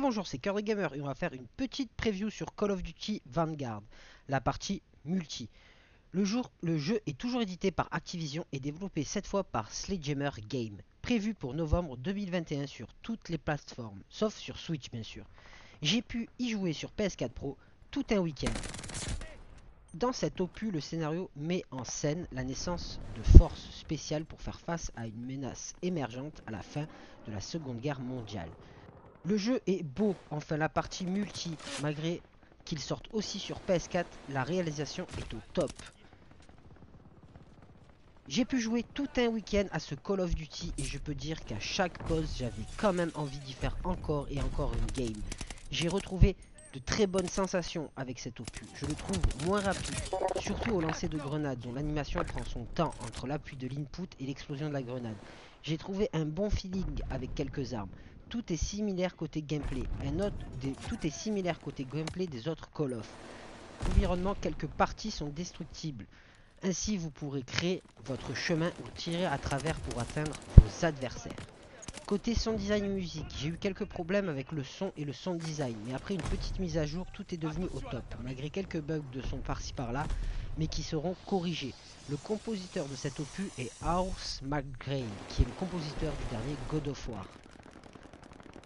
Bonjour, c'est Cœur de Gamer et on va faire une petite preview sur Call of Duty Vanguard, la partie multi. Le jeu est toujours édité par Activision et développé cette fois par Sledgehammer Game, prévu pour novembre 2021 sur toutes les plateformes, sauf sur Switch bien sûr. J'ai pu y jouer sur PS4 Pro tout un week-end. Dans cet opus, le scénario met en scène la naissance de forces spéciales pour faire face à une menace émergente à la fin de la Seconde Guerre mondiale. Le jeu est beau, enfin la partie multi, malgré qu'il sorte aussi sur PS4, la réalisation est au top. J'ai pu jouer tout un week-end à ce Call of Duty et je peux dire qu'à chaque pause j'avais quand même envie d'y faire encore et encore une game. J'ai retrouvé de très bonnes sensations avec cet opus. Je le trouve moins rapide, surtout au lancer de grenades dont l'animation prend son temps entre l'appui de l'input et l'explosion de la grenade. J'ai trouvé un bon feeling avec quelques armes. Tout est similaire côté gameplay. Un autre des, tout est similaire côté gameplay des autres Call of. Environnement, quelques parties sont destructibles. Ainsi, vous pourrez créer votre chemin ou tirer à travers pour atteindre vos adversaires. Côté son design et musique, j'ai eu quelques problèmes avec le son et le son design, mais après une petite mise à jour, tout est devenu au top, malgré quelques bugs de son par-ci par-là, mais qui seront corrigés. Le compositeur de cet opus est House McGrain, qui est le compositeur du dernier God of War.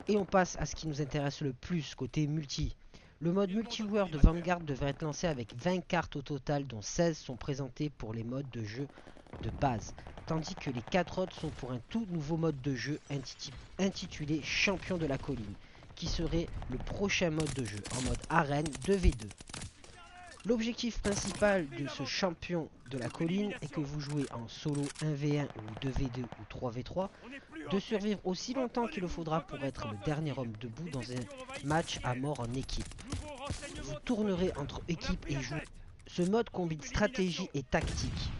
Et on passe à ce qui nous intéresse le plus côté multi. Le mode multijoueur de Vanguard devrait être lancé avec 20 cartes au total, dont 16 sont présentées pour les modes de jeu de base, tandis que les 4 autres sont pour un tout nouveau mode de jeu intitulé Champion de la colline, qui serait le prochain mode de jeu en mode arène 2v2. L'objectif principal de ce champion de la colline est que vous jouez en solo 1v1 ou 2v2 ou 3v3, de survivre aussi longtemps qu'il le faudra pour être le dernier homme debout dans un match à mort en équipe. Vous tournerez entre équipes et joueurs. Ce mode combine stratégie et tactique.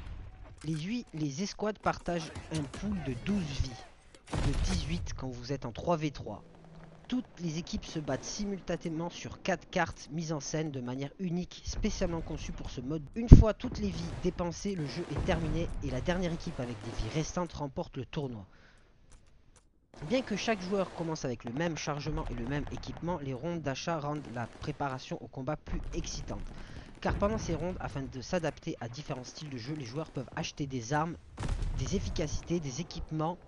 Les, 8, les escouades partagent un pool de 12 vies, de 18 quand vous êtes en 3v3. Toutes les équipes se battent simultanément sur 4 cartes mises en scène de manière unique, spécialement conçues pour ce mode. Une fois toutes les vies dépensées, le jeu est terminé et la dernière équipe avec des vies restantes remporte le tournoi. Bien que chaque joueur commence avec le même chargement et le même équipement, les rondes d'achat rendent la préparation au combat plus excitante. Car pendant ces rondes, afin de s'adapter à différents styles de jeu, les joueurs peuvent acheter des armes, des efficacités, des équipements,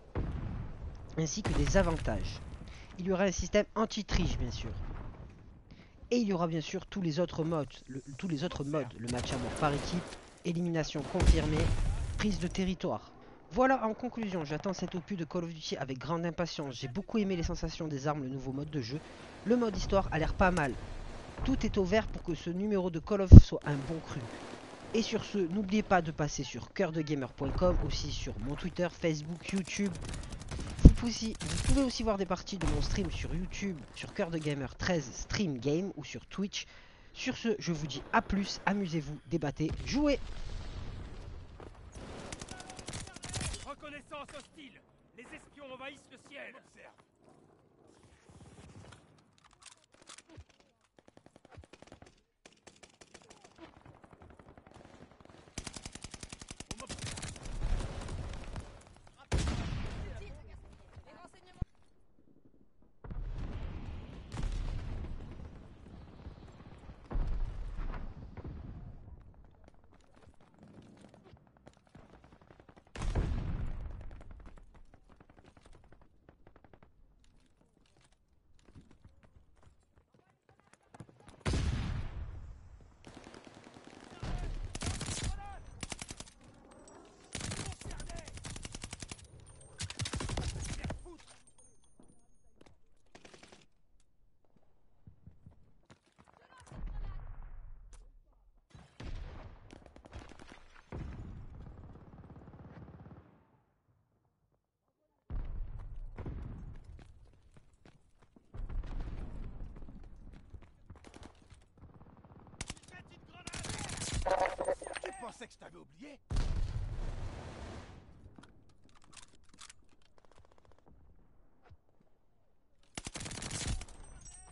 ainsi que des avantages. Il y aura un système anti-triche bien sûr. Et il y aura bien sûr tous les autres modes, le, match à mort par équipe, élimination confirmée, prise de territoire. Voilà en conclusion, j'attends cet opus de Call of Duty avec grande impatience. J'ai beaucoup aimé les sensations des armes, le nouveau mode de jeu. Le mode histoire a l'air pas mal. Tout est ouvert pour que ce numéro de Call of soit un bon cru. Et sur ce, n'oubliez pas de passer sur coeurdegamer.com, aussi sur mon Twitter, Facebook, YouTube. Vous pouvez, aussi, voir des parties de mon stream sur YouTube, sur Cœur de Gamer 13 Stream Game ou sur Twitch. Sur ce, je vous dis à plus, amusez-vous, débattez, jouez. Reconnaissance hostile. Les espions envahissent le ciel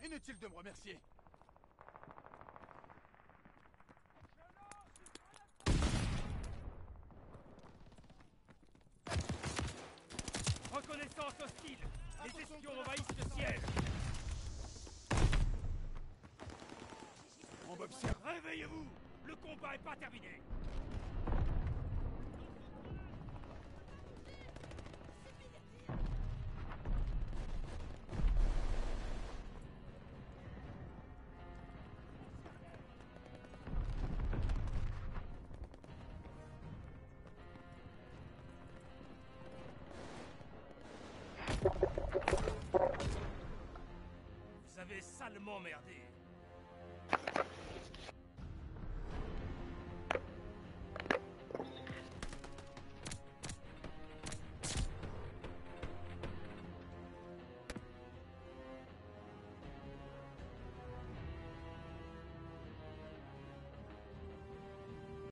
Inutile de me remercier. Reconnaissance hostile. Les espions envahissent le ciel. On m'observe. Réveillez-vous. Le combat est pas terminé. avez salement merdé.